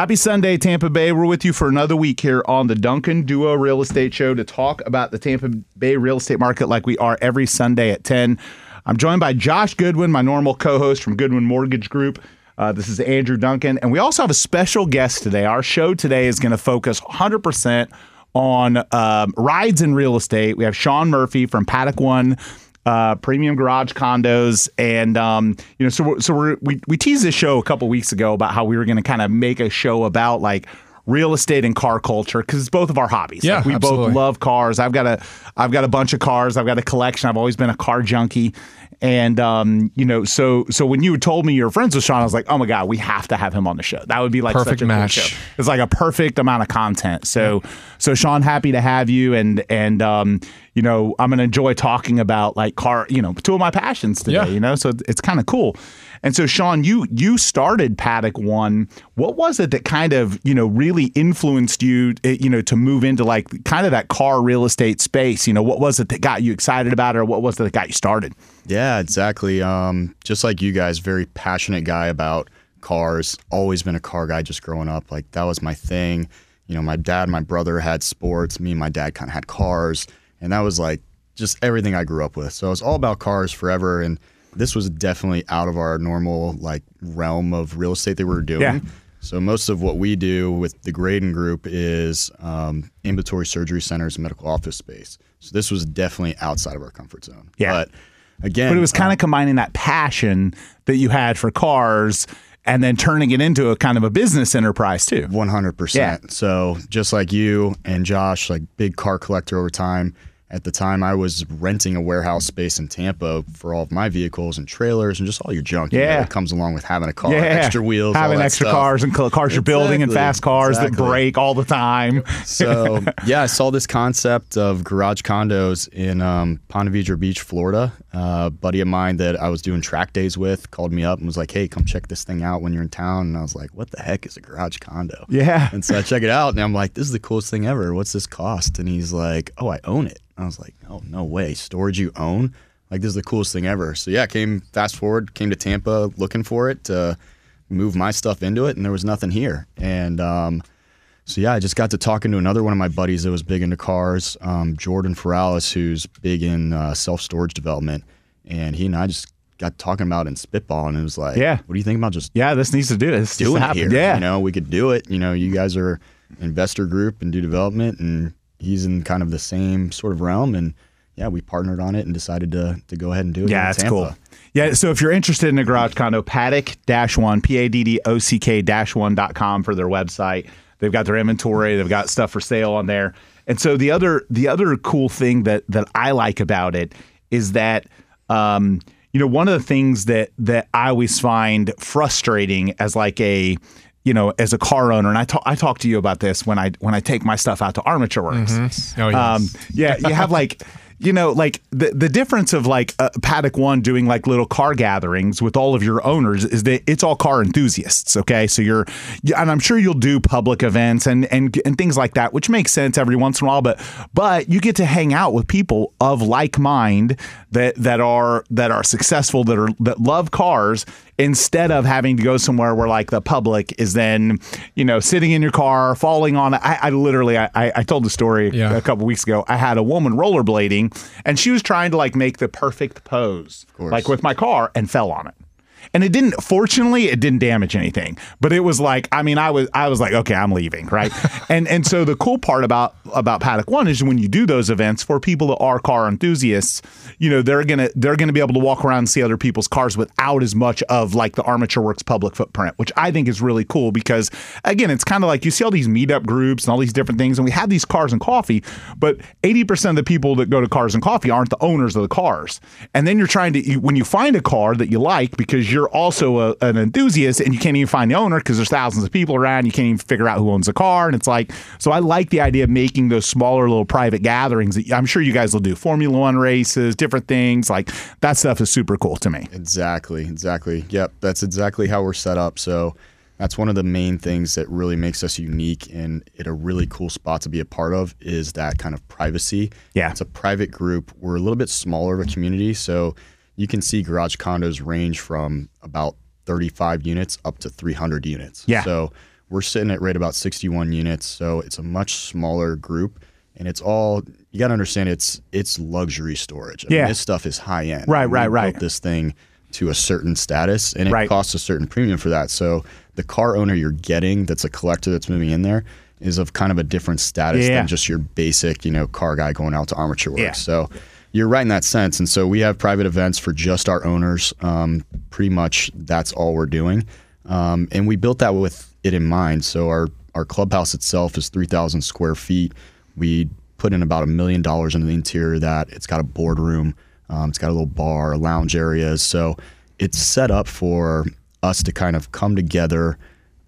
Happy Sunday, Tampa Bay. We're with you for another week here on the Duncan Duo Real Estate Show to talk about the Tampa Bay real estate market like we are every Sunday at 10. I'm joined by Josh Goodwin, my normal co host from Goodwin Mortgage Group. Uh, this is Andrew Duncan. And we also have a special guest today. Our show today is going to focus 100% on um, rides in real estate. We have Sean Murphy from Paddock One uh, premium garage condos, and um, you know, so we're, so we're, we we teased this show a couple weeks ago about how we were going to kind of make a show about like real estate and car culture because it's both of our hobbies. Yeah, like, we absolutely. both love cars. I've got a I've got a bunch of cars. I've got a collection. I've always been a car junkie. And um, you know, so so when you told me you're friends with Sean, I was like, oh my god, we have to have him on the show. That would be like Perfect such a match. Cool show. It's like a perfect amount of content. So so Sean, happy to have you, and and um, you know, I'm gonna enjoy talking about like car, you know, two of my passions today. Yeah. You know, so it's kind of cool. And so, Sean, you you started Paddock One. What was it that kind of you know really influenced you, eh, you know, to move into like kind of that car real estate space? You know, what was it that got you excited about it, or what was it that got you started? Yeah, exactly. Um, just like you guys, very passionate guy about cars. Always been a car guy just growing up. Like that was my thing. You know, my dad, and my brother had sports. Me and my dad kind of had cars, and that was like just everything I grew up with. So it was all about cars forever. And this was definitely out of our normal like realm of real estate that we were doing. Yeah. So most of what we do with the Graydon Group is um, ambulatory surgery centers and medical office space. So this was definitely outside of our comfort zone. Yeah. But again, But it was kind um, of combining that passion that you had for cars and then turning it into a kind of a business enterprise too. 100%. Yeah. So just like you and Josh, like big car collector over time. At the time, I was renting a warehouse space in Tampa for all of my vehicles and trailers and just all your junk you know, Yeah. that comes along with having a car, Yeah, extra wheels, all having extra stuff. cars and cars you're building and fast cars that break all the time. So yeah, I saw this concept of garage condos in um, Ponte Vedra Beach, Florida. Uh, a buddy of mine that I was doing track days with called me up and was like, "Hey, come check this thing out when you're in town." And I was like, "What the heck is a garage condo?" Yeah. And so I check it out, and I'm like, "This is the coolest thing ever. What's this cost?" And he's like, "Oh, I own it." I was like, "Oh, no way! Storage you own? Like this is the coolest thing ever." So yeah, came fast forward, came to Tampa looking for it to move my stuff into it, and there was nothing here. And um, so yeah, I just got to talking to another one of my buddies that was big into cars, um, Jordan Ferralis, who's big in uh, self storage development, and he and I just got talking about it and spitballing. And it was like, Yeah. what do you think about just Yeah, this needs to do. This doing it here? Yeah. you know, we could do it. You know, you guys are investor group and do development, and he's in kind of the same sort of realm, and yeah, we partnered on it and decided to to go ahead and do it. Yeah, that's Tampa. cool. Yeah, so if you're interested in a garage condo, paddock dash one, P A D D O C K dash one dot com for their website. They've got their inventory, they've got stuff for sale on there. And so the other the other cool thing that that I like about it is that um, you know, one of the things that that I always find frustrating as like a you know, as a car owner, and I talk I talk to you about this when I when I take my stuff out to Armature Works. Oh, yes. Um, yeah, you have like, you know, like the the difference of like uh, Paddock One doing like little car gatherings with all of your owners is that it's all car enthusiasts. Okay, so you're, and I'm sure you'll do public events and and and things like that, which makes sense every once in a while. But but you get to hang out with people of like mind that that are that are successful that are that love cars instead of having to go somewhere where like the public is then you know sitting in your car falling on it. I, I literally I, I I told the story Yeah. a couple weeks ago. I had a woman rollerblading and she was trying to like make the perfect pose like with my car and fell on it. And it didn't fortunately it didn't damage anything. But it was like I mean I was I was like okay, I'm leaving, right? and and so the cool part about about Paddock 1 is when you do those events for people that are car enthusiasts, you know, they're going to they're to be able to walk around and see other people's cars without as much of like the Armature Works public footprint, which I think is really cool because again, it's kind of like you see all these meetup groups and all these different things and we have these cars and coffee, but 80% of the people that go to cars and coffee aren't the owners of the cars. And then you're trying to when you find a car that you like because you're also a, an enthusiast and you can't even find the owner because there's thousands of people around, you can't even figure out who owns the car and it's like so I like the idea of making those smaller little private gatherings that I'm sure you guys will do Formula 1 races, different things like that stuff is super cool to me. Exactly, exactly. Yep, that's exactly how we're set up. So that's one of the main things that really makes us unique and it a really cool spot to be a part of is that kind of privacy. Yeah. It's a private group. We're a little bit smaller of a community, so you can see garage condos range from about 35 units up to 300 units. Yeah. So we're sitting at right about 61 units, so it's a much smaller group, and it's all you got to understand. It's it's luxury storage. I Yeah. mean, this stuff is high end. Right, We right, built right. This thing to a certain status, and it Right. costs a certain premium for that. So the car owner you're getting, that's a collector that's moving in there, is of kind of a different status Yeah. than just your basic, you know, car guy going out to armature work. Yeah. So you're right in that sense. And so we have private events for just our owners. Um, pretty much that's all we're doing. Um, and we built that with it in mind. So our, our clubhouse itself is 3,000 square feet. We put in about a million dollars into the interior of that. It's got a boardroom. Um, it's got a little bar, lounge areas. So it's set up for us to kind of come together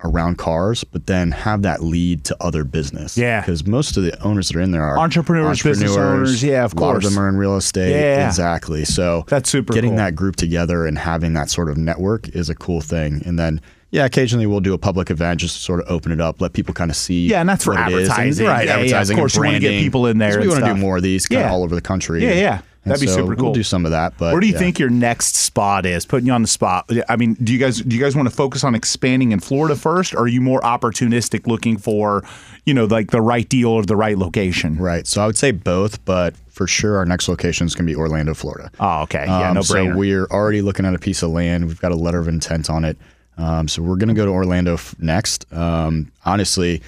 around cars, but then have that lead to other business. Yeah. Because most of the owners that are in there are Entrepreneurs, business owners, yeah, of course. a lot of them are in real estate. Yeah. Exactly. So That's super Getting cool. that group together and having that sort of network is a cool thing. And then, yeah, occasionally we'll do a public event just to sort of open it up, let people kind of see. Yeah, and that's for what it is. And, advertising. right. Yeah, yeah, of advertising. course, you wanna get people in there. We want to do more of these kind Yeah. of all over the country. Yeah, yeah. And That'd be super cool. We'll do some of that. But Where do you yeah. think your next spot is? Putting you on the spot. I mean, do you guys do you guys want to focus on expanding in Florida first, or are you more opportunistic, looking for, you know, like the right deal or the right location? Right. So I would say both, but for sure our next location is going to be Orlando, Florida. Oh, okay. Yeah, Um, no so we're already looking at a piece of land. We've got a letter of intent on it. Um, so we're going to go to Orlando f- next. Um, honestly,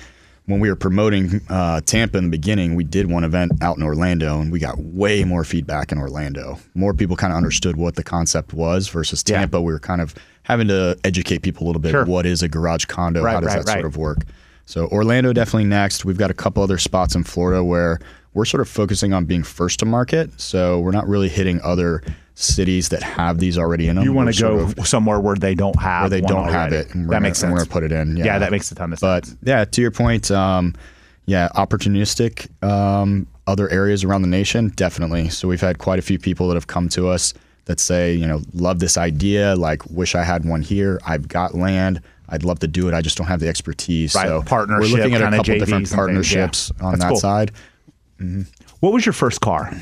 when we were promoting uh, Tampa in the beginning, we did one event out in Orlando, and we got way more feedback in Orlando. More people kind of understood what the concept was versus Yeah. Tampa. We were kind of having to educate people a little bit. Sure. What is a garage condo? Right, How does right, that sort of work? So Orlando definitely next. We've got a couple other spots in Florida where we're sort of focusing on being first to market. So we're not really hitting other cities that have these already in them. you want to go of somewhere where they don't have where they don't have it. That gonna- makes and We're sense. gonna put it in. Yeah, Yeah, that makes a ton of sense. But yeah, to your point, um, yeah, opportunistic. Um, other areas around the nation, definitely. So we've had quite a few people that have come to us that say, you know, love this idea. Like, wish I had one here. I've got land. I'd love to do it. I just don't have the expertise. Right, So partnership, We're looking at a couple JVs different things, yeah. partnerships on That's that cool. side. What was your first car?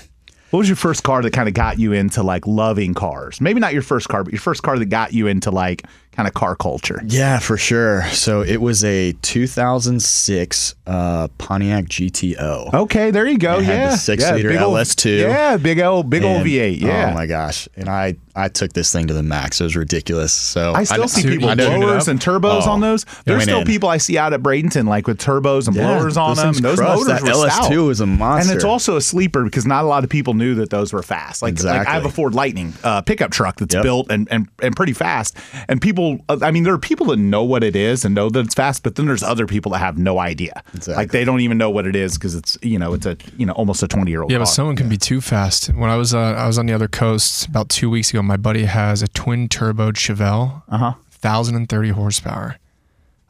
What was your first car that kind of got you into like loving cars? Maybe not your first car, but your first car that got you into like kind of car culture. Yeah, for sure. So it was a 2006 uh, Pontiac GTO. Okay, there you go. It yeah, the six-liter big old- LS2. Yeah, big old, big old V8. Yeah. Oh my gosh. And I I took this thing to the max. It was ridiculous. So I still know- see people tuned blowers and turbos Oh, on those. There's still in. people I see out at Bradenton like with turbos and Yeah, blowers on them. Those crushed. motors That were LS2 stout. was a monster. And it's also a sleeper because not a lot of people knew that those were fast. Like, like I have a Ford Lightning uh, pickup truck that's Yep. built and, and and pretty fast. And people, uh, I mean, there are people that know what it is and know that it's fast, but then there's other people that have no idea. Exactly. Like they don't even know what it is because it's you know it's a you know almost a 20 year old. Yeah, but someone can be too fast. When I was uh, I was on the other coast about two weeks ago, my buddy has a twin turbo Chevelle, Uh huh. thousand and thirty horsepower.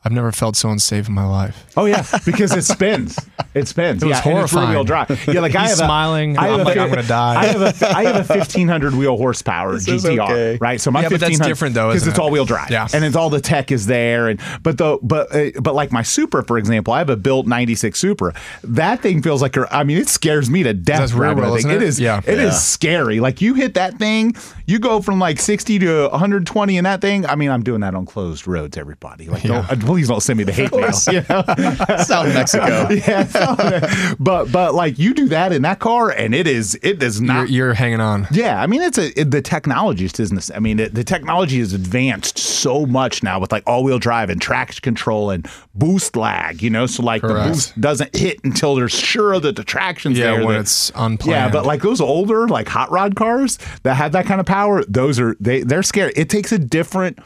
I've never felt so unsafe in my life. Oh yeah, because it spins. It spins. It was yeah, and it's rear wheel drive. Yeah, like I have smiling. A, I have I'm a like, I'm gonna die. I have a I have a 1500 wheel horsepower This is GTR. okay. Right. So my Yeah, but that's different though, because it's it? all wheel drive. Yeah. And it's all the tech is there. And but the but uh, but like my Supra for example, I have a built 96 Supra. That thing feels like I mean it scares me to death. That's rear wheel, isn't it? It is. Yeah. It is Yeah. scary. Like you hit that thing, you go from like 60 to 120 in that thing. I mean I'm doing that on closed roads. Everybody like don't, uh, please don't send me the hate mail. You know? South Mexico. yeah, but but like you do that in that car, and it is it does You're, not. you're hanging on. yeah, I mean it's a it, the technology just isn't. I mean it, the technology has advanced so much now with like all wheel drive and traction control and boost lag. You know, so like the boost doesn't hit until they're sure that the traction's Yeah, there. when that- it's unplanned. yeah, but like those older like hot rod cars that have that kind of power, those are they they're scary. It takes a different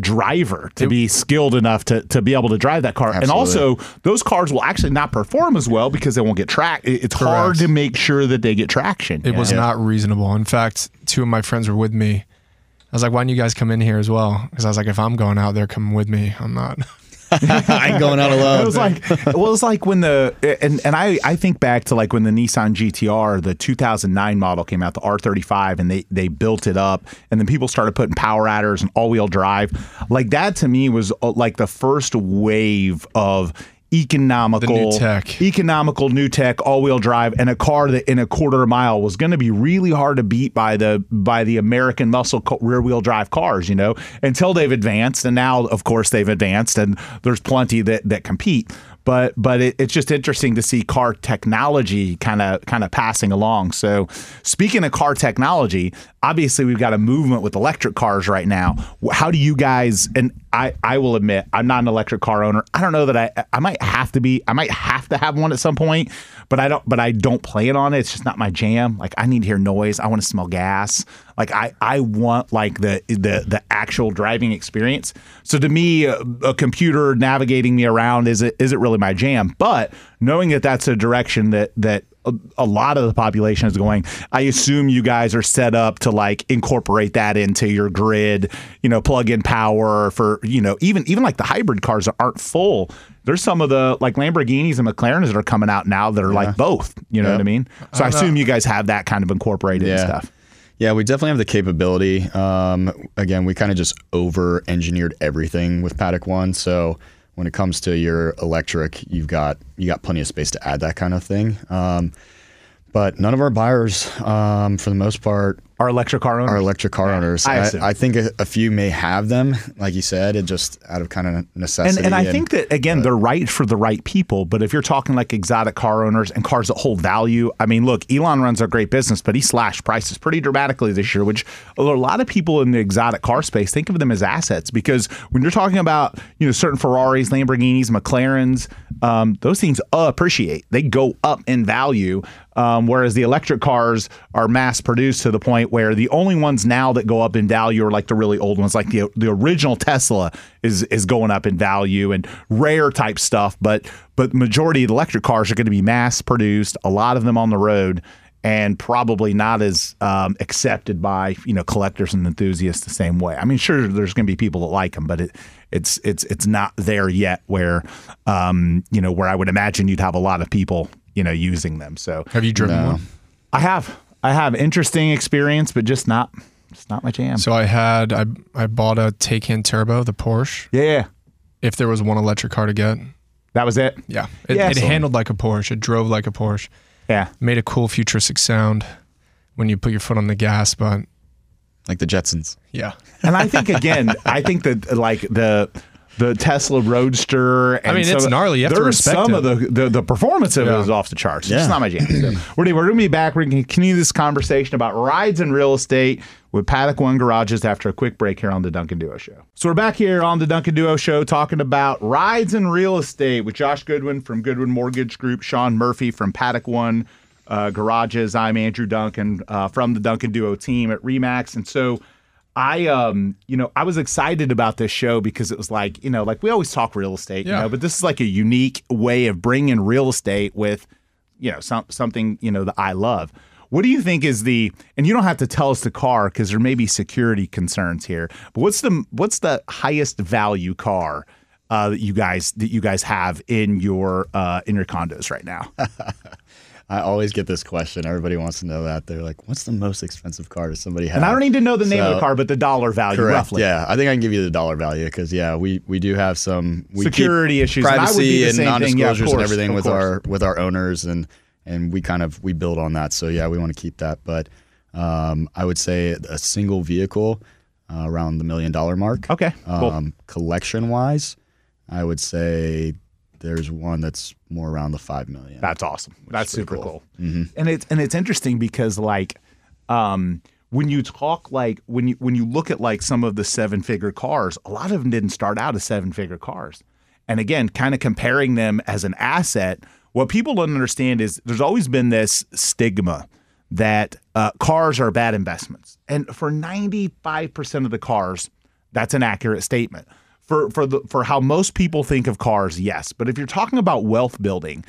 driver to be skilled enough to, to be able to drive that car. And also those cars will actually not perform as well because they won't get track. it- It's hard to make sure that they get traction. It was Yeah. not reasonable. In fact, two of my friends were with me. I was like, "Why don't you guys come in here as well?" Because I was like, "If I'm going out, there, come with me. I'm not." I ain't going out alone. It alone. was like well, it was like when the and and I I think back to like when the Nissan GTR, the 2009 model came out, the R35, and they they built it up, and then people started putting power adders and all wheel drive. Like that to me was uh, like the first wave of economical new tech. economical new tech all-wheel drive and a car that in a quarter mile was going to be really hard to beat by the by the American muscle co- rear-wheel drive cars, you know, until they've advanced and now of course they've advanced and there's plenty that that compete. But but it, it's just interesting to see car technology kind of kind of passing along. So speaking of car technology, obviously we've got a movement with electric cars right now. How do you guys and I I will admit I'm not an electric car owner. I don't know that I I might have to be. I might have to have one at some point, but I don't but I don't plan on it. It's just not my jam. Like I need to hear noise. I want to smell gas. Like I I want like the the the actual driving experience. So to me a, a computer navigating me around is it is it really my jam? But knowing that that's a direction that that a, a lot of the population is going. I assume you guys are set up to like incorporate that into your grid, you know, plug in power for, you know, even even like the hybrid cars aren't full. There's some of the like Lamborghinis and McLarens that are coming out now that are like both. You know Yeah. what I mean? So I, know. assume you guys have that kind of incorporated Yeah. stuff. Yeah, we definitely have the capability. Um, again, we kind of just over engineered everything with Paddock One. So when it comes to your electric, you've got you got plenty of space to add that kind of thing. Um, but none of our buyers, um, for the most part, Are electric car owners? are electric car owners. I I. I think a, a few may have them, like you said, it just out of kind of necessity. and I think that again they're right for the right people. But if you're talking like exotic car owners and cars that hold value, I mean, look, Elon runs a great business, but he slashed prices pretty dramatically this year, which a lot of people in the exotic car space think of them as assets because when you're talking about you know certain Ferraris, Lamborghinis, McLarens, um, those things appreciate. They go up in value. Um, whereas the electric cars are mass produced to the point where the only ones now that go up in value are like the really old ones, like the the original Tesla is is going up in value and rare type stuff. But but majority of the electric cars are going to be mass produced. A lot of them on the road. And probably not as um, accepted by you know collectors and enthusiasts the same way. I mean, sure, there's going to be people that like them, but it, it's it's it's not there yet. Where um, you know where I would imagine you'd have a lot of people you know using them. So Have you driven No. one? I have. I have interesting experience, but just not It's not my jam. So I had I I bought a Taycan Turbo, the Porsche. yeah, If there was one electric car to get, that was it. yeah, it, Yeah, it so- handled like a Porsche. It drove like a Porsche. Yeah. Made a cool futuristic sound when you put your foot on the gas, but like the Jetsons. yeah, And I think again, I think that like the the Tesla Roadster. And I mean, it's some- gnarly. You have to there's respect some it. of the, the the performance of it Yeah. is off the charts. It's Yeah. just not my jam. So we're, we're going to be back. We're going to continue this conversation about rides and real estate with Paddock One Garages after a quick break here on the Duncan Duo Show. So we're back here on the Duncan Duo Show talking about rides and real estate with Josh Goodwin from Goodwin Mortgage Group, Sean Murphy from Paddock One uh, Garages. I'm Andrew Duncan uh, from the Duncan Duo team at Remax, and so. I um you know I was excited about this show because it was like you know like we always talk real estate you Yeah. know but this is like a unique way of bringing real estate with you know some something you know that I love. What do you think is the and you don't have to tell us the car because there may be security concerns here. But what's the what's the highest value car uh, that you guys that you guys have in your uh, in your condos right now? I always get this question. Everybody wants to know that. They're like, "What's the most expensive car does somebody have?" And I don't need to know the name of the car, but the dollar value Correct. roughly. Yeah, I think I can give you the dollar value because yeah, we we do have some we Security issues, and privacy the and same thing. Yeah, and everything with our with our owners and and we kind of we build on that. So yeah, we want to keep that. But um, I would say a single vehicle uh, around the million dollar mark. Okay, cool. Um, collection wise, I would say there's one that's more around the five million. That's awesome. That's super cool. cool. And it's and it's interesting because like um when you talk like when you when you look at like some of the seven figure cars, a lot of them didn't start out as seven figure cars. And again, kind of comparing them as an asset, what people don't understand is there's always been this stigma that uh, cars are bad investments. And for 95% of the cars, that's an accurate statement. For for the for how most people think of cars, yes. But if you're talking about wealth building,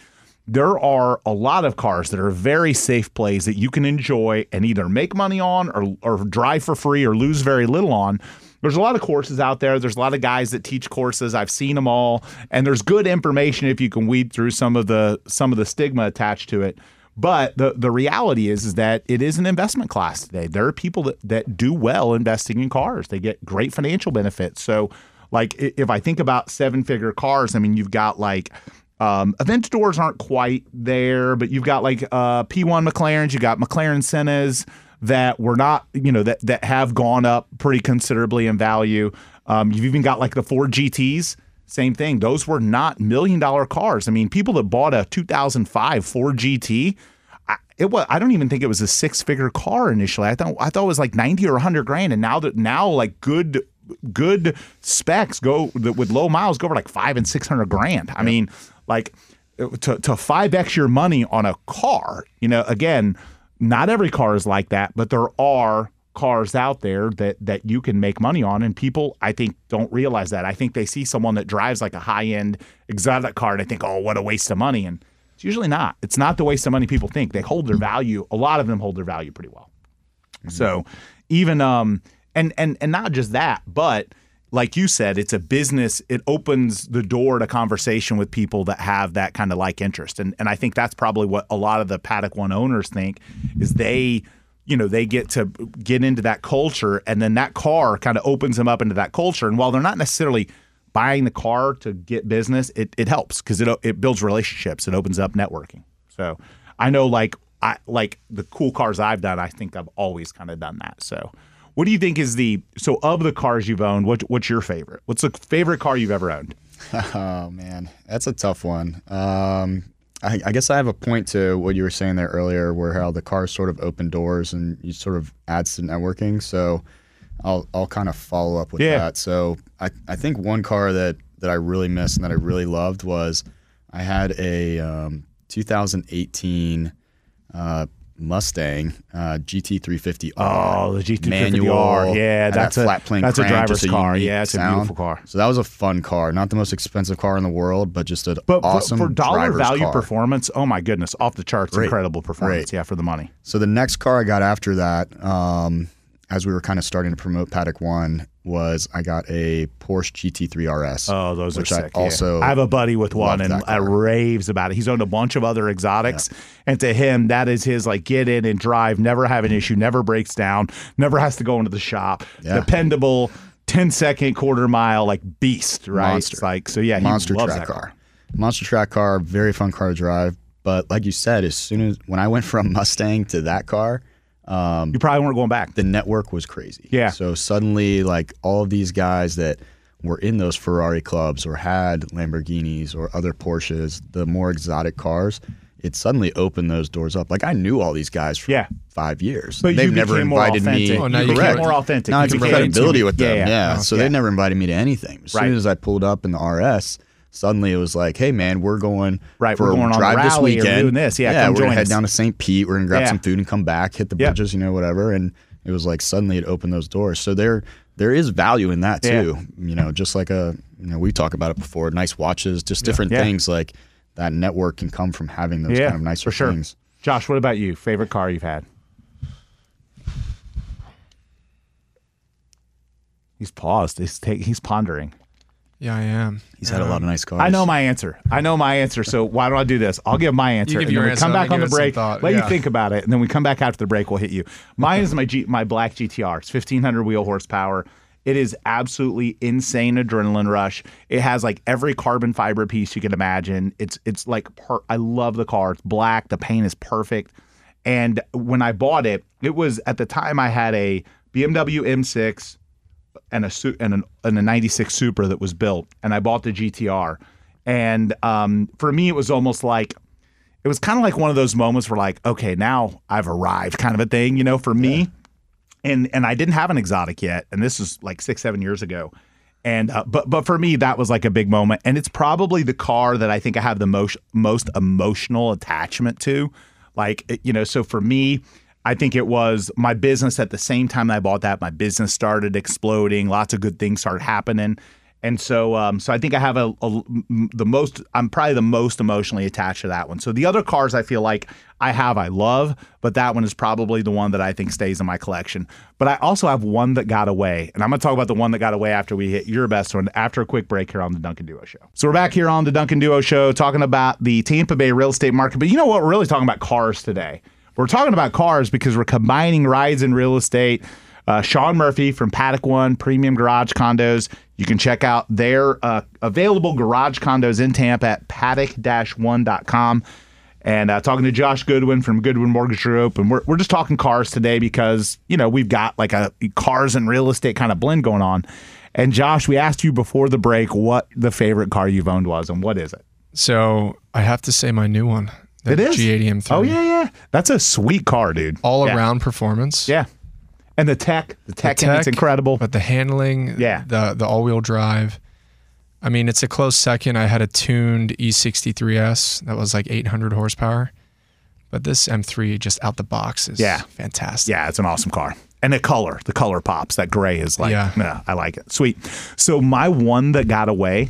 there are a lot of cars that are very safe plays that you can enjoy and either make money on or, or drive for free or lose very little on. There's a lot of courses out there. There's a lot of guys that teach courses. I've seen them all, and there's good information if you can weed through some of the some of the stigma attached to it. But the the reality is is that it is an investment class today. There are people that, that do well investing in cars. They get great financial benefits. So like if I think about seven figure cars, I mean you've got like Um, Aventadors aren't quite there, but you've got like uh, P1 McLarens, you've got McLaren Sennas that were not, you know, that that have gone up pretty considerably in value. Um, you've even got like the Ford GTs. Same thing. Those were not million dollar cars. I mean, people that bought a 2005 Ford GT, I, it was. I don't even think it was a six figure car initially. I thought I thought it was like 90 or 100 grand, and now that now like good good specs go with low miles go for like five and six hundred grand. I mean, like to to five x your money on a car. You know, again, not every car is like that, but there are cars out there that that you can make money on and people I think don't realize that. I think they see someone that drives like a high-end exotic car and they think, "Oh, what a waste of money." And it's usually not. It's not the waste of money people think. They hold their value. A lot of them hold their value pretty well. So, even um and and and not just that, but like you said, it's a business. It opens the door to conversation with people that have that kind of like interest, and and I think that's probably what a lot of the Paddock One owners think is they, you know, they get to get into that culture, and then that car kind of opens them up into that culture. And while they're not necessarily buying the car to get business, it it helps because it it builds relationships. It opens up networking. So I know like I like the cool cars I've done. I think I've always kind of done that. So. What do you think is the so of the cars you've owned? What, what's your favorite? What's the favorite car you've ever owned? Oh man, that's a tough one. Um, I, I, guess I have a point to what you were saying there earlier, where how the cars sort of open doors and you sort of adds to networking. So I'll I'll kind of follow up with Yeah. that. So I, I think one car that that I really missed and that I really loved was I had a um, 2018 uh, Mustang uh, GT350R. Oh, the GT350R. Yeah, that's that a- flat plane that's a driver's car. Yeah, it's a beautiful car. So that was a fun car. Not the most expensive car in the world, but just an But for- awesome for, dollar value car. performance, oh my goodness, off the charts, Great. incredible performance. Great. Yeah, for the money. So the next car I got after that, um, as we were kind of starting to promote Paddock One, was I got a Porsche GT3 RS. Oh, those which are I sick. yeah. also I have a buddy with one, and I raves about it. He's owned a bunch of other exotics, and to him, that is his like get in and drive, never have an issue, never breaks down, never has to go into the shop, Yeah. dependable. 10 second quarter mile like beast right Monster. It's like so yeah he monster loves track that car. Monster track car, very fun car to drive. But like you said, as soon as when I went from Mustang to that car, Um, you probably weren't going back the network was crazy. Yeah. So suddenly, like all of these guys that were in those Ferrari clubs or had Lamborghinis or other Porsches, the more exotic cars, it suddenly opened those doors up. Like I knew all these guys for Yeah. five years. But they've you never became more invited me. authentic. Oh, now you you became more authentic. Now I You have credibility with them. Yeah, Yeah. yeah. So Yeah. they never invited me to anything. As Right. soon as I pulled up in the RS, suddenly it was like, hey man, we're going Right, for we're a going on drive this rally weekend. doing this. Yeah, yeah, we're gonna head down to St. Pete. We're gonna grab Yeah. some food and come back, hit the Yeah. bridges, you know, whatever. And it was like suddenly it opened those doors. So there there is value in that Yeah. too. You know, just like a you know, we talk about it before, nice watches, just different Yeah. things like that network can come from having those yeah kind of nicer for sure things. josh what about you favorite car you've had he's paused he's take, he's pondering Yeah, I am. He's had a lot of nice cars. I know my answer. I know my answer. So why don't I do this? I'll give my answer. You give and your then we answer, come let back me on the give it some break. thought. Let you Yeah. think about it, and then we come back after the break. We'll hit you. Mine is my G, my black GTR. It's fifteen hundred wheel horsepower. It is absolutely insane adrenaline rush. It has like every carbon fiber piece you can imagine. It's it's like per- I love the car. It's black. The paint is perfect. And when I bought it, it was at the time I had a BMW M6 and a and, an, and a 96 Supra that was built, and I bought the GTR. And um, for me, it was almost like it was kind of like one of those moments where like, okay, now I've arrived, kind of a thing, you know, for me. And and I didn't have an exotic yet, and this was like six seven years ago. And uh, but but for me, that was like a big moment, and it's probably the car that I think I have the most most emotional attachment to. Like you know, so for me, I think it was my business at the same time that I bought that. My business started exploding. Lots of good things started happening. And so, um, so I think I have a the most. I'm probably the most emotionally attached to that one. So the other cars I feel like I have, I love, but that one is probably the one that I think stays in my collection. But I also have one that got away, and I'm going to talk about the one that got away after we hit your best one after a quick break here on the Duncan Duo Show. So we're back here on the Duncan Duo Show talking about the Tampa Bay real estate market. But you know what? We're really talking about cars today. We're talking about cars because we're combining rides and real estate. uh, Sean Murphy from Paddock One Premium Garage Condos. You can check out their uh, available garage condos in Tampa at paddock-one.com. And uh, talking to Josh Goodwin from Goodwin Mortgage Group, and we're we're just talking cars today because you know we've got like a cars and real estate kind of blend going on. And Josh, we asked you before the break what the favorite car you've owned was, and what is it? So I have to say my new one. The It is G80 M3. Oh yeah, yeah. That's a sweet car, dude. All Yeah. around performance. Yeah. And the tech, the tech, in it's incredible. But the handling, Yeah. the the all wheel drive. I mean, it's a close second. I had a tuned E E63s that was like 800 horsepower, but this M3 just out the box is Yeah. fantastic. Yeah, it's an awesome car. And the color, the color pops. That gray is like, yeah. Yeah. I like it. Sweet. So my one that got away.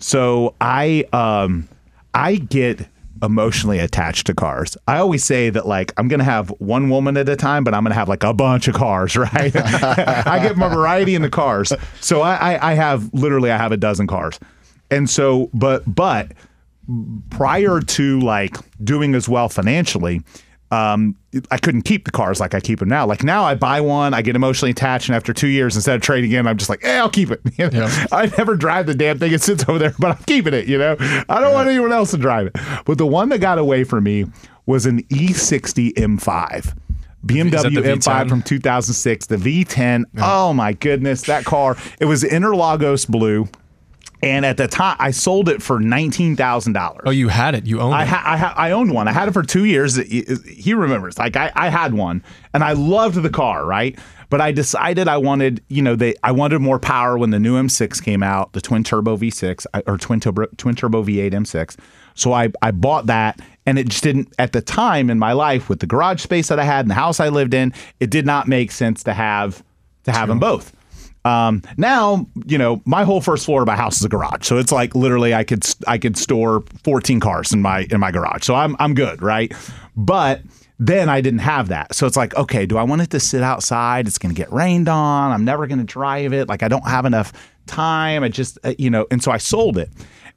So I um I get emotionally attached to cars. I always say that like I'm gonna have one woman at a time, but I'm gonna have like a bunch of cars, right? I get my variety in the cars. So I, I I have literally I have a dozen cars. And so but but prior to like doing as well financially, um, I couldn't keep the cars like I keep them now. Like now, I buy one, I get emotionally attached, and after two years, instead of trading in, I'm just like, eh, I'll keep it. You know? Yeah. I never drive the damn thing; it sits over there, but I'm keeping it. You know, I don't want anyone else to drive it. But the one that got away from me was an E60 M5. BMW Is that the M5 from 2006, the V10. Oh my goodness, that car! It was Interlagos blue, and at the time, I sold it for nineteen thousand dollars. Oh, you had it. You owned I, it. ha- I, ha- I owned one. I had it for two years. He remembers. Like I, I had one, and I loved the car, right? But I decided I wanted, you know, they I wanted more power when the new M6 came out, the twin turbo V6 uh, or twin turbo twin turbo V8 M6. So I I bought that, and it just didn't at the time in my life with the garage space that I had and the house I lived in, it did not make sense to have to have them both. Um, now, you know, my whole first floor of my house is a garage, so it's like literally I could I could store 14 cars in my in my garage, so I'm I'm good, right? But then I didn't have that, so it's like, okay, do I want it to sit outside? It's going to get rained on. I'm never going to drive it. Like I don't have enough time. I just uh, you know, and so I sold it.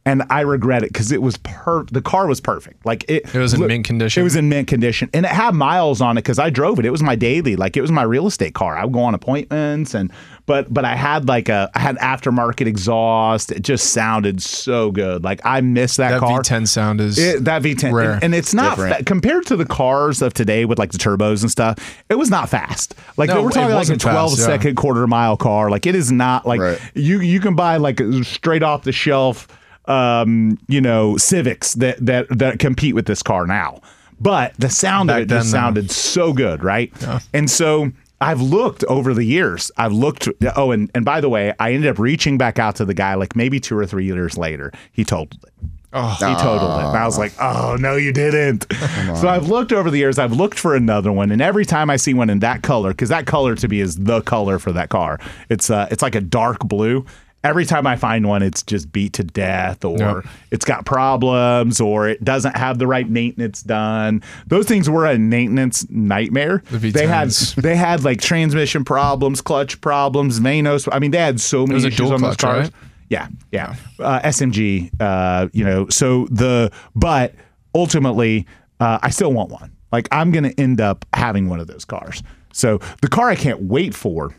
And I regret it because it was per the car was perfect. Like it, It was in mint condition? It was in mint condition, and it had miles on it because I drove it. It was my daily, like it was my real estate car. I would go on appointments, and but but I had like a I had aftermarket exhaust. It just sounded so good. Like I miss that, that car. V10 sound is It, that V10, Rare. and, and it's not fa- compared to the cars of today with like the turbos and stuff. It was not fast. Like No, we're talking like a wasn't fast, 12 yeah. quarter mile car. Like it is not like Right. you you can buy like straight off the shelf, um, you know, Civics that that that compete with this car now. But the sound Back of it just sounded so good, right? And so I've looked over the years. I've looked. Oh, and and by the way, I ended up reaching back out to the guy like maybe two or three years later. He totaled it. Oh, He totaled it. And I was like, oh, no, you didn't. So I've looked over the years, I've looked for another one. And every time I see one in that color, because that color to me is the color for that car, it's uh, it's like a dark blue. Every time I find one, it's just beat to death, or Yep. it's got problems, or it doesn't have the right maintenance done. Those things were a maintenance nightmare. The they had they had like transmission problems, clutch problems, Vanos. I mean, they had so many issues on those clutch, cars. right? Yeah, yeah. Uh, SMG, uh, you know, so the, but ultimately, uh, I still want one. Like, I'm going to end up having one of those cars. So the car I can't wait for.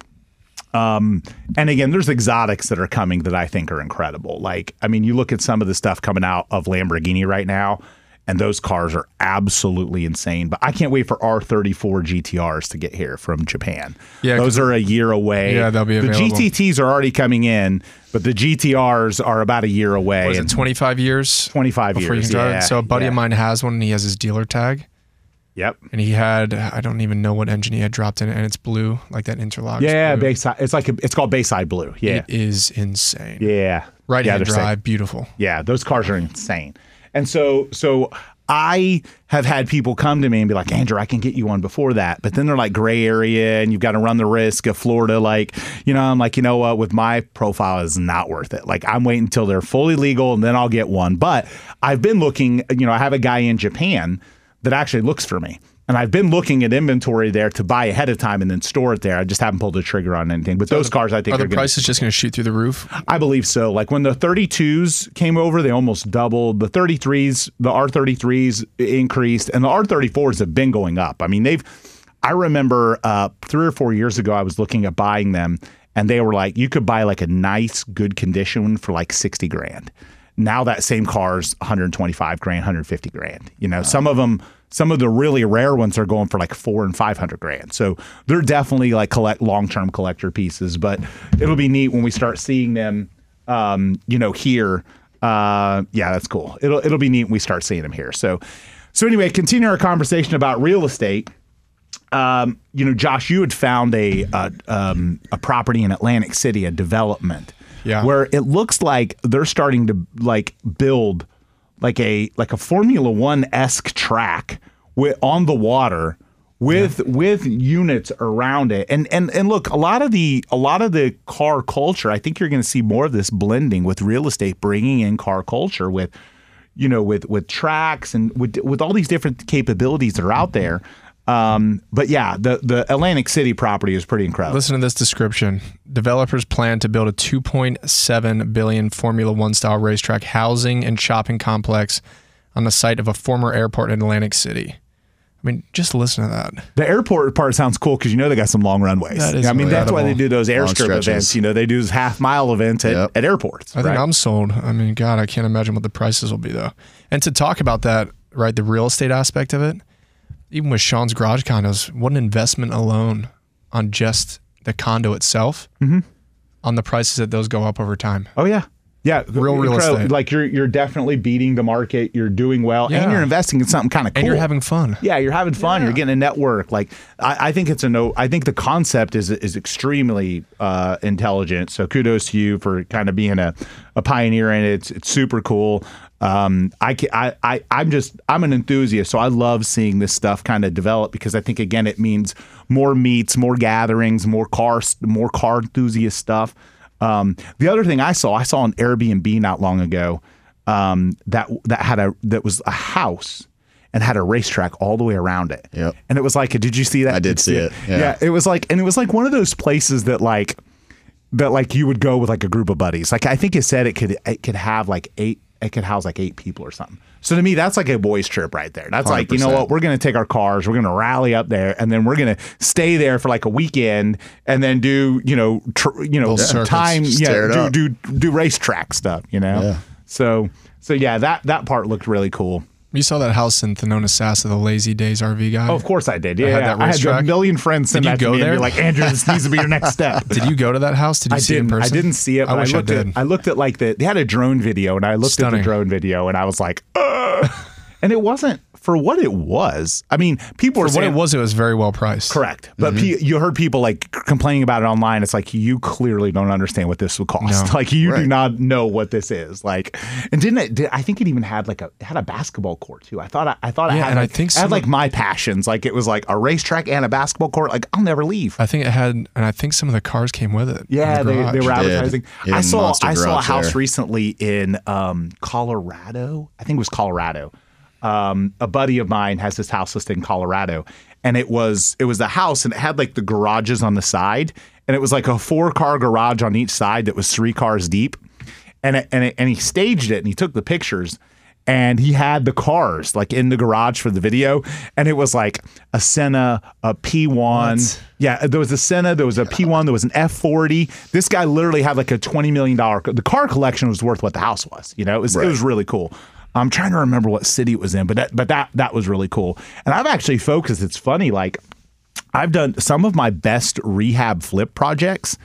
Um, and again, there's exotics that are coming that I think are incredible. Like, I mean, you look at some of the stuff coming out of Lamborghini right now, and those cars are absolutely insane. But I can't wait for R34 GTRs to get here from Japan. Yeah, those are a year away. Yeah, they'll be available. the. GTTs are already coming in, but the GTRs are about a year away. was it 25 years? 25 before years. you can drive yeah. So a buddy yeah. of mine has one, and he has his dealer tag, Yep. and he had I don't even know what engine he had dropped in it, and it's blue like that interlock. Yeah, blue. Bayside. It's like a, it's called Bayside Blue. Yeah. It is insane. Yeah. Right yeah, hand drive, beautiful. Yeah, those cars are insane. And so so I have had people come to me and be like, Andrew, I can get you one before that. But then they're like gray area and you've got to run the risk of Florida. Like, you know, I'm like, you know what, with my profile is not worth it. Like I'm waiting until they're fully legal and then I'll get one. But I've been looking, you know, I have a guy in Japan that actually looks for me. And I've been looking at inventory there to buy ahead of time and then store it there. I just haven't pulled the trigger on anything. But those cars I think Are are, the gonna prices just going to shoot through the roof? I believe so. Like when the 32s came over, they almost doubled. The 33s, the R33s increased, and the R34s have been going up. I mean, they've. I remember uh, three or four years ago, I was looking at buying them, and they were like, you could buy like a nice, good condition for like sixty grand. Now that same car's 125 grand, 150 grand. You know, some of them, some of the really rare ones are going for like four and 500 grand. So they're definitely like collect long term collector pieces. But it'll be neat when we start seeing them. Um, you know, here. Uh, yeah, that's cool. It'll it'll be neat when we start seeing them here. So, so anyway, continue our conversation about real estate um, you know, Josh, you had found a a, um, a property in Atlantic City, a development, Yeah. where it looks like they're starting to like build like a like a Formula One esque track with on the water with with units around it. And and and look, a lot of the a lot of the car culture, I think you're going to see more of this blending with real estate, bringing in car culture with you know with with tracks and with with all these different capabilities that are out mm-hmm. there. Um, but yeah, the the Atlantic City property is pretty incredible. Listen to this description. Developers plan to build a 2.7 billion Formula One style racetrack housing and shopping complex on the site of a former airport in Atlantic City. I mean, just listen to that. The airport part sounds cool because you know they got some long runways. That is I mean, that's why they do those Long airstrip events. You know, they do those half mile events at, Yep. at airports. I think right? I'm sold. I mean, God, I can't imagine what the prices will be though. And to talk about that, right, the real estate aspect of it, even with Sean's garage condos, what an investment alone on just the condo itself, Mm-hmm. on the prices that those go up over time. Oh yeah. Yeah, Real real incredible. estate. Like you're you're definitely beating the market. You're doing well, and you're investing in something kind of cool. And you're having fun. Yeah, you're having fun. You're getting a network. Like I, I think it's a no. I think the concept is is extremely uh, intelligent. So kudos to you for kind of being a, a pioneer in it. It's, it's super cool. Um, I, ca- I I I'm just I'm an enthusiast, so I love seeing this stuff kind of develop because I think again it means more meets, more gatherings, more cars, more car enthusiast stuff. Um, the other thing I saw, I saw an Airbnb not long ago um, that that had a that was a house and had a racetrack all the way around it. Yep. And it was like, did you see that? I did see it, yeah. It was like, and it was like one of those places that like that like you would go with like a group of buddies. Like I think it said it could it could have like eight. It could house like eight people or something. So to me, that's like a boys trip right there. That's like you know what we're gonna take our cars, we're gonna rally up there, and then we're gonna stay there for like a weekend, and then do you know tr- you know time yeah it do, do do racetrack stuff. You know. Yeah. So so yeah, that that part looked really cool. You saw that house in Thonotosassa, the Lazy Days RV guy. Oh, of course I did. Yeah, had yeah. I had a million friends send Did you that to go me and be there? like, Andrew, this needs to be your next step. Did you go to that house? Did you I see it in didn't. I didn't see it. But I wish I, looked did. At, I looked at like the. They had a drone video, and I looked at the drone video, and I was like, Ugh. and it wasn't for what it was. I mean, people For are what saying it was, it was very well priced. correct, but Mm-hmm. pe- you heard people like complaining about it online. It's like you clearly don't understand what this would cost. No. Like you do not know what this is. Like, and didn't it? Did, I think it even had like a it had a basketball court too. I thought I, I thought I had and I like, think I had like my passions. Like it was like a racetrack and a basketball court. Like I'll never leave. I think it had, and I think some of the cars came with it. Yeah, the they, they were Did. advertising. Yeah, I saw I saw a house there. recently in um, Colorado. I think it was Colorado. Um, a buddy of mine has this house listed in Colorado, and it was it was the house, and it had like the garages on the side, and it was like a four car garage on each side that was three cars deep, and it, and it, and he staged it, and he took the pictures. And he had the cars like in the garage for the video, and it was like a Senna, a P1, What? yeah, there was a Senna, there was a P1, there was an F40. This guy literally had like a $20 million the car collection was worth what the house was. You know, it was it was really cool. I'm trying to remember what city it was in, but that but that that was really cool. And I've actually focused, it's funny, like I've done some of my best rehab flip projects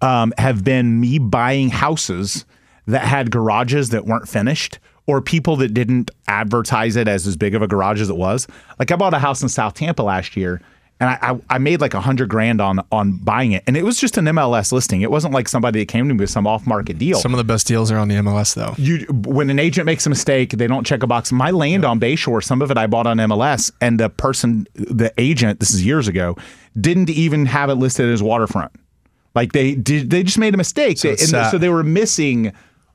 um, have been me buying houses that had garages that weren't finished or people that didn't advertise it as as big of a garage as it was. Like I bought a house in South Tampa last year and I, I, I made like a hundred grand on on buying it. And it was just an MLS listing. It wasn't like somebody that came to me with some off market deal Some of the best deals are on the MLS though. you when an agent makes a mistake, they don't check a box. My land on Bayshore, some of it I bought on MLS, and the person, the agent, this is years ago, didn't even have it listed as waterfront. Like they did, they just made a mistake, They- it's and so they were missing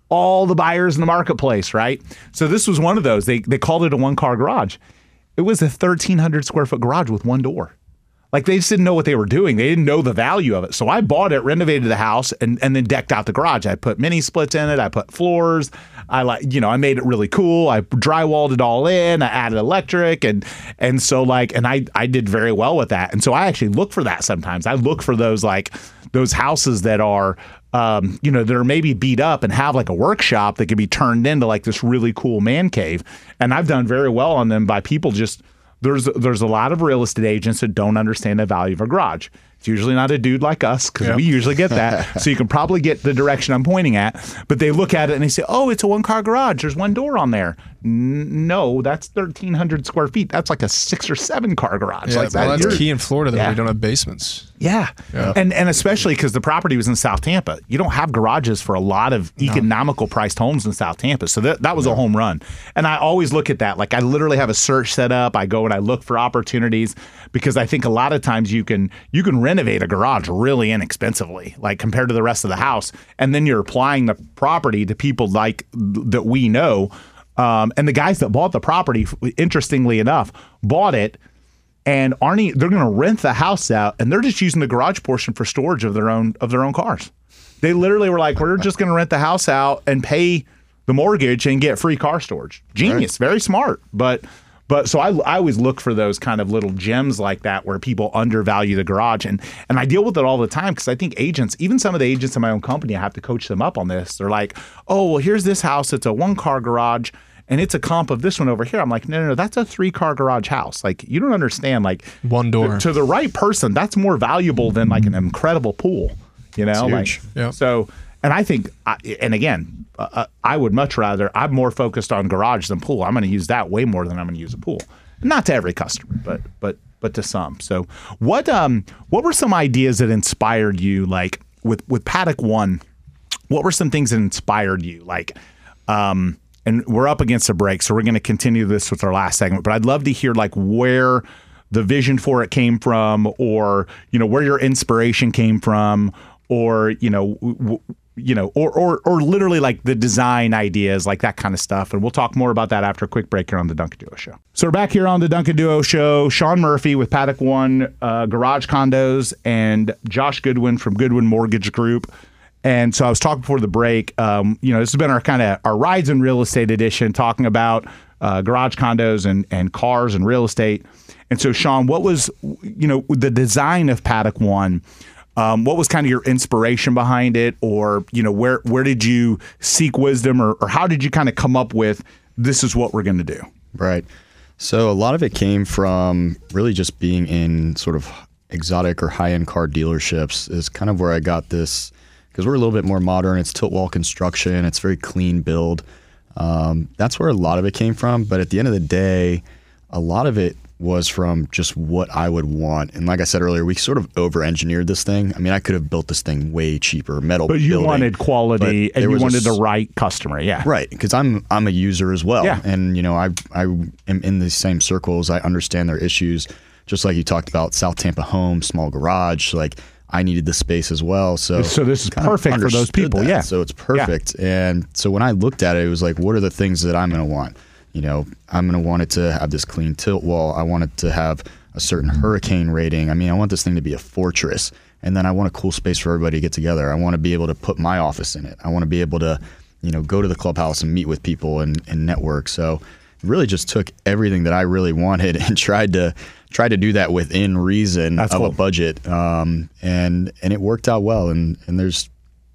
all the buyers in the marketplace, right? So this was one of those. They they called it a one car garage. It was a thirteen hundred square foot garage with one door. Like they just didn't know what they were doing. They didn't know the value of it. So I bought it, renovated the house, and, and then decked out the garage. I put mini splits in it. I put floors. I like, you know, I made it really cool. I drywalled it all in. I added electric and and so like and I I did very well with that. And so I actually look for that sometimes. I look for those like those houses that are um, you know, that are maybe beat up and have like a workshop that can be turned into like this really cool man cave. And I've done very well on them by people just there's there's a lot of real estate agents that don't understand the value of a garage. It's usually not a dude like us because Yep. we usually get that. so you can probably get the direction I'm pointing at. But they look at it and they say, "Oh, it's a one car garage. There's one door on there." N- no, that's 1,300 square feet. That's like a six or seven car garage. Yeah, like that. well, that's You're- key in Florida that Yeah. we don't have basements. yeah. Yeah. And and especially because the property was in South Tampa. You don't have garages for a lot of economical priced homes in South Tampa. So that, that was a home run. And I always look at that. Like I literally have a search set up. I go and I look for opportunities because I think a lot of times you can you can renovate a garage really inexpensively, like compared to the rest of the house. And then you're applying the property to people like that we know. Um, and the guys that bought the property, interestingly enough, bought it and Arnie, they're going to rent the house out, and they're just using the garage portion for storage of their own of their own cars. They literally were like, "We're just going to rent the house out and pay the mortgage and get free car storage." Genius, very smart. But but so I, I always look for those kind of little gems like that where people undervalue the garage, and and I deal with it all the time because I think agents, even some of the agents in my own company, I have to coach them up on this. They're like, "Oh, well, here's this house. It's a one car garage." and it's a comp of this one over here. I'm like, no, no, no, that's a three car garage house. Like, you don't understand. Like, One door. to, to the right person, that's more valuable than like an incredible pool. You know, like. Yeah. so. And I think, and again, uh, uh, I would much rather. I'm more focused on garage than pool. I'm going to use that way more than I'm going to use a pool. Not to every customer, but but but to some. So, what um what were some ideas that inspired you, like with with Paddock One? what were some things that inspired you like um and we're up against a break so we're going to continue this with our last segment but i'd love to hear like where the vision for it came from or you know where your inspiration came from or you know w- you know or, or or literally like the design ideas like that kind of stuff and we'll talk more about that after a quick break here on the duncan duo show so we're back here on the duncan duo show sean murphy with paddock one uh, garage condos and josh goodwin from goodwin mortgage group and so I was talking before the break. Um, you know, this has been our kind of our rides in real estate edition, talking about uh, garage condos and and cars and real estate. And so, Sean, what was you know the design of Paddock One? Um, what was kind of your inspiration behind it, or you know, where where did you seek wisdom, or, or how did you kind of come up with this is what we're going to do? Right. So a lot of it came from really just being in sort of exotic or high end car dealerships is kind of where I got this because we're a little bit more modern. It's tilt wall construction. It's very clean build. Um, that's where a lot of it came from. But at the end of the day, a lot of it was from just what I would want. And like I said earlier, we sort of over engineered this thing. I mean, I could have built this thing way cheaper, metal. But you building, wanted quality, and you was a wanted the right customer. Yeah, Right, because I'm I'm a user as well, Yeah. and you know I I am in the same circles. I understand their issues, just like you talked about South Tampa home, small garage. Like I needed the space as well, so So this is perfect for those people, that. yeah. so it's perfect. And so when I looked at it, it was like, what are the things that I'm going to want? You know, I'm going to want it to have this clean tilt wall. I want it to have a certain hurricane rating. I mean, I want this thing to be a fortress. And then I want a cool space for everybody to get together. I want to be able to put my office in it. I want to be able to, you know, go to the clubhouse and meet with people and, and network. So it really just took everything that I really wanted and tried to tried to do that within reason That's of cool. a budget. Um, and and it worked out well. And and there's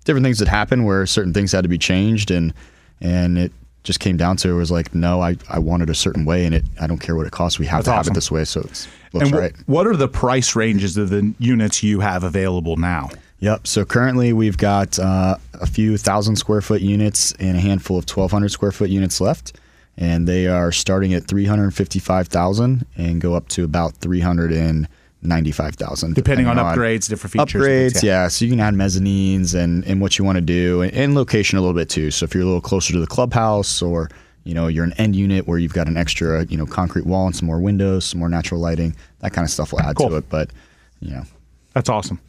different things that happen where certain things had to be changed and and it just came down to it was like no I, I wanted a certain way and it I don't care what it costs we have That's to have awesome. it this way so it looks And right. what are the price ranges of the units you have available now? Yep. So currently we've got uh, a few thousand square foot units and a handful of 1,200 square foot units left, and they are starting at 355,000 and go up to about 395,000, Depending on upgrades, different features. Upgrades, yeah. So you can add mezzanines and, and what you want to do, and, and location a little bit too. So if you're a little closer to the clubhouse, or you know you're an end unit where you've got an extra you know concrete wall and some more windows, some more natural lighting, that kind of stuff will add Cool. to it. But you know, That's awesome.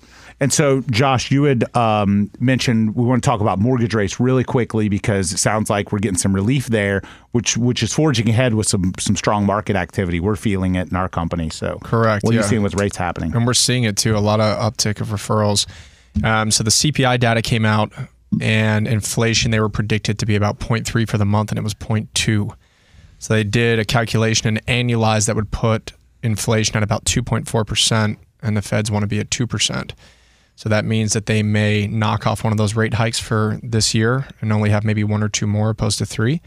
And so, Josh, you had um, mentioned we want to talk about mortgage rates really quickly because it sounds like we're getting some relief there, which which is forging ahead with some some strong market activity. We're feeling it in our company. So, Correct, What are you seeing with rates happening? and we're seeing it too. A lot of uptick of referrals. Um, so the CPI data came out, and inflation they were predicted to be about 0.3 for the month, and it was 0.2. So they did a calculation and annualized that would put inflation at about 2.4 percent, and the Feds want to be at two percent. So that means that they may knock off one of those rate hikes for this year and only have maybe one or two more opposed to three,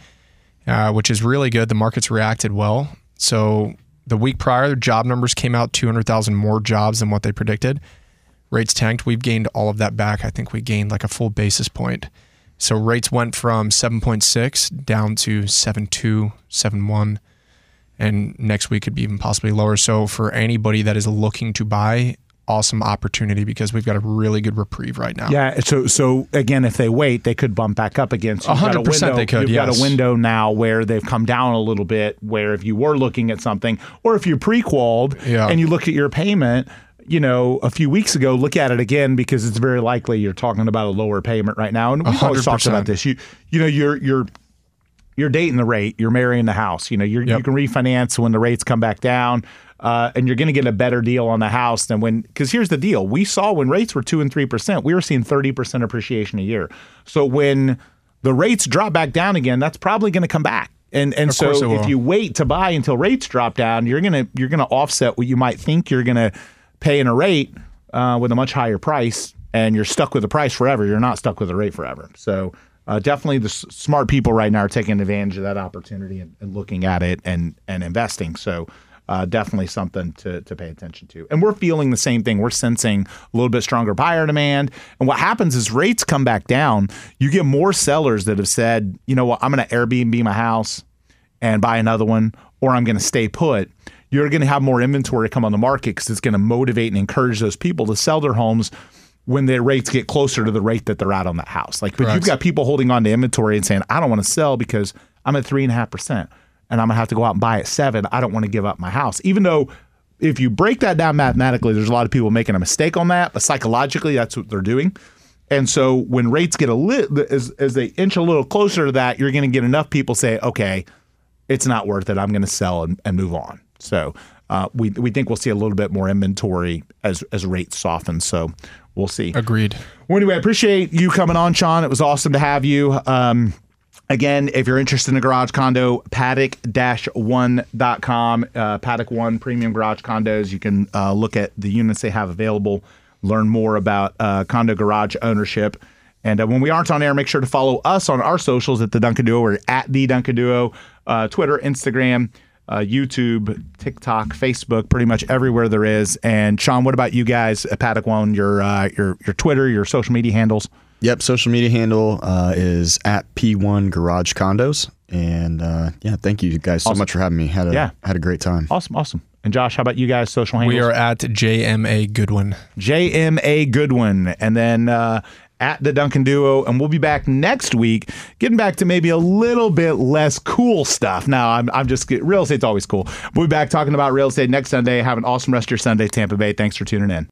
uh, which is really good. The markets reacted well. So the week prior, the job numbers came out 200,000 more jobs than what they predicted. Rates tanked. We've gained all of that back. I think we gained like a full basis point. So rates went from 7.6 down to 7.2, 7.1, and next week could be even possibly lower. So for anybody that is looking to buy, awesome opportunity because we've got a really good reprieve right now. Yeah. So so again, if they wait, they could bump back up again. So you've got a 100% window- they could, You've got a window now where they've come down a little bit. Where if you were looking at something, or if you're pre-qualified Yeah. and you look at your payment. You know, a few weeks ago, look at it again because it's very likely you're talking about a lower payment right now. And we've always talked about this. You, you know, you're you're you're dating the rate, you're marrying the house. You know, you're, you can refinance when the rates come back down, uh, and you're going to get a better deal on the house than when. Because here's the deal: we saw when rates were two and three percent, we were seeing thirty percent appreciation a year. So when the rates drop back down again, that's probably going to come back. And and so if you wait to buy until rates drop down, you're gonna you're gonna offset what you might think you're gonna pay in a rate uh, with a much higher price, and you're stuck with the price forever. You're not stuck with the rate forever. So uh, definitely, the s- smart people right now are taking advantage of that opportunity and, and looking at it and and investing. So. Uh, definitely something to, to pay attention to. And we're feeling the same thing. We're sensing a little bit stronger buyer demand. And what happens is rates come back down. You get more sellers that have said, you know what, I'm going to Airbnb my house and buy another one, or I'm going to stay put, you're going to have more inventory come on the market because it's going to motivate and encourage those people to sell their homes when their rates get closer to the rate that they're at on that house. Like, but you've got people holding on to inventory and saying, I don't want to sell because I'm at three and a half percent and I'm going to have to go out and buy at seven. I don't want to give up my house. Even though if you break that down mathematically, there's a lot of people making a mistake on that, but psychologically, that's what they're doing. And so when rates get a lit as as they inch a little closer to that, you're going to get enough people say, okay, it's not worth it. I'm going to sell and, and move on. So uh, we we think we'll see a little bit more inventory as as rates soften. So we'll see. Agreed. Well, anyway, I appreciate you coming on, Sean. It was awesome to have you. Um, again, if you're interested in a garage condo, paddock-one.com, uh, Paddock One Premium Garage Condos. You can uh, look at the units they have available, learn more about uh, condo garage ownership. And uh, when we aren't on air, make sure to follow us on our socials at the Duncan Duo. We're at the Duncan Duo, uh, Twitter, Instagram, uh, YouTube, TikTok, Facebook, pretty much everywhere there is. And Sean, what about you guys at Paddock One? Your your your Twitter, your social media handles. Yep, social media handle uh, is at P1 Garage Condos. And uh, yeah, thank you guys so much for having me. Had a Yeah. had a great time. Awesome, awesome. And Josh, how about you guys? Social handles. We are at JMA Goodwin. JMA Goodwin, and then uh, at the Duncan Duo, and we'll be back next week, getting back to maybe a little bit less cool stuff. Now, I'm I'm just real estate's always cool. We'll be back talking about real estate next Sunday. Have an awesome rest of your Sunday, Tampa Bay. Thanks for tuning in.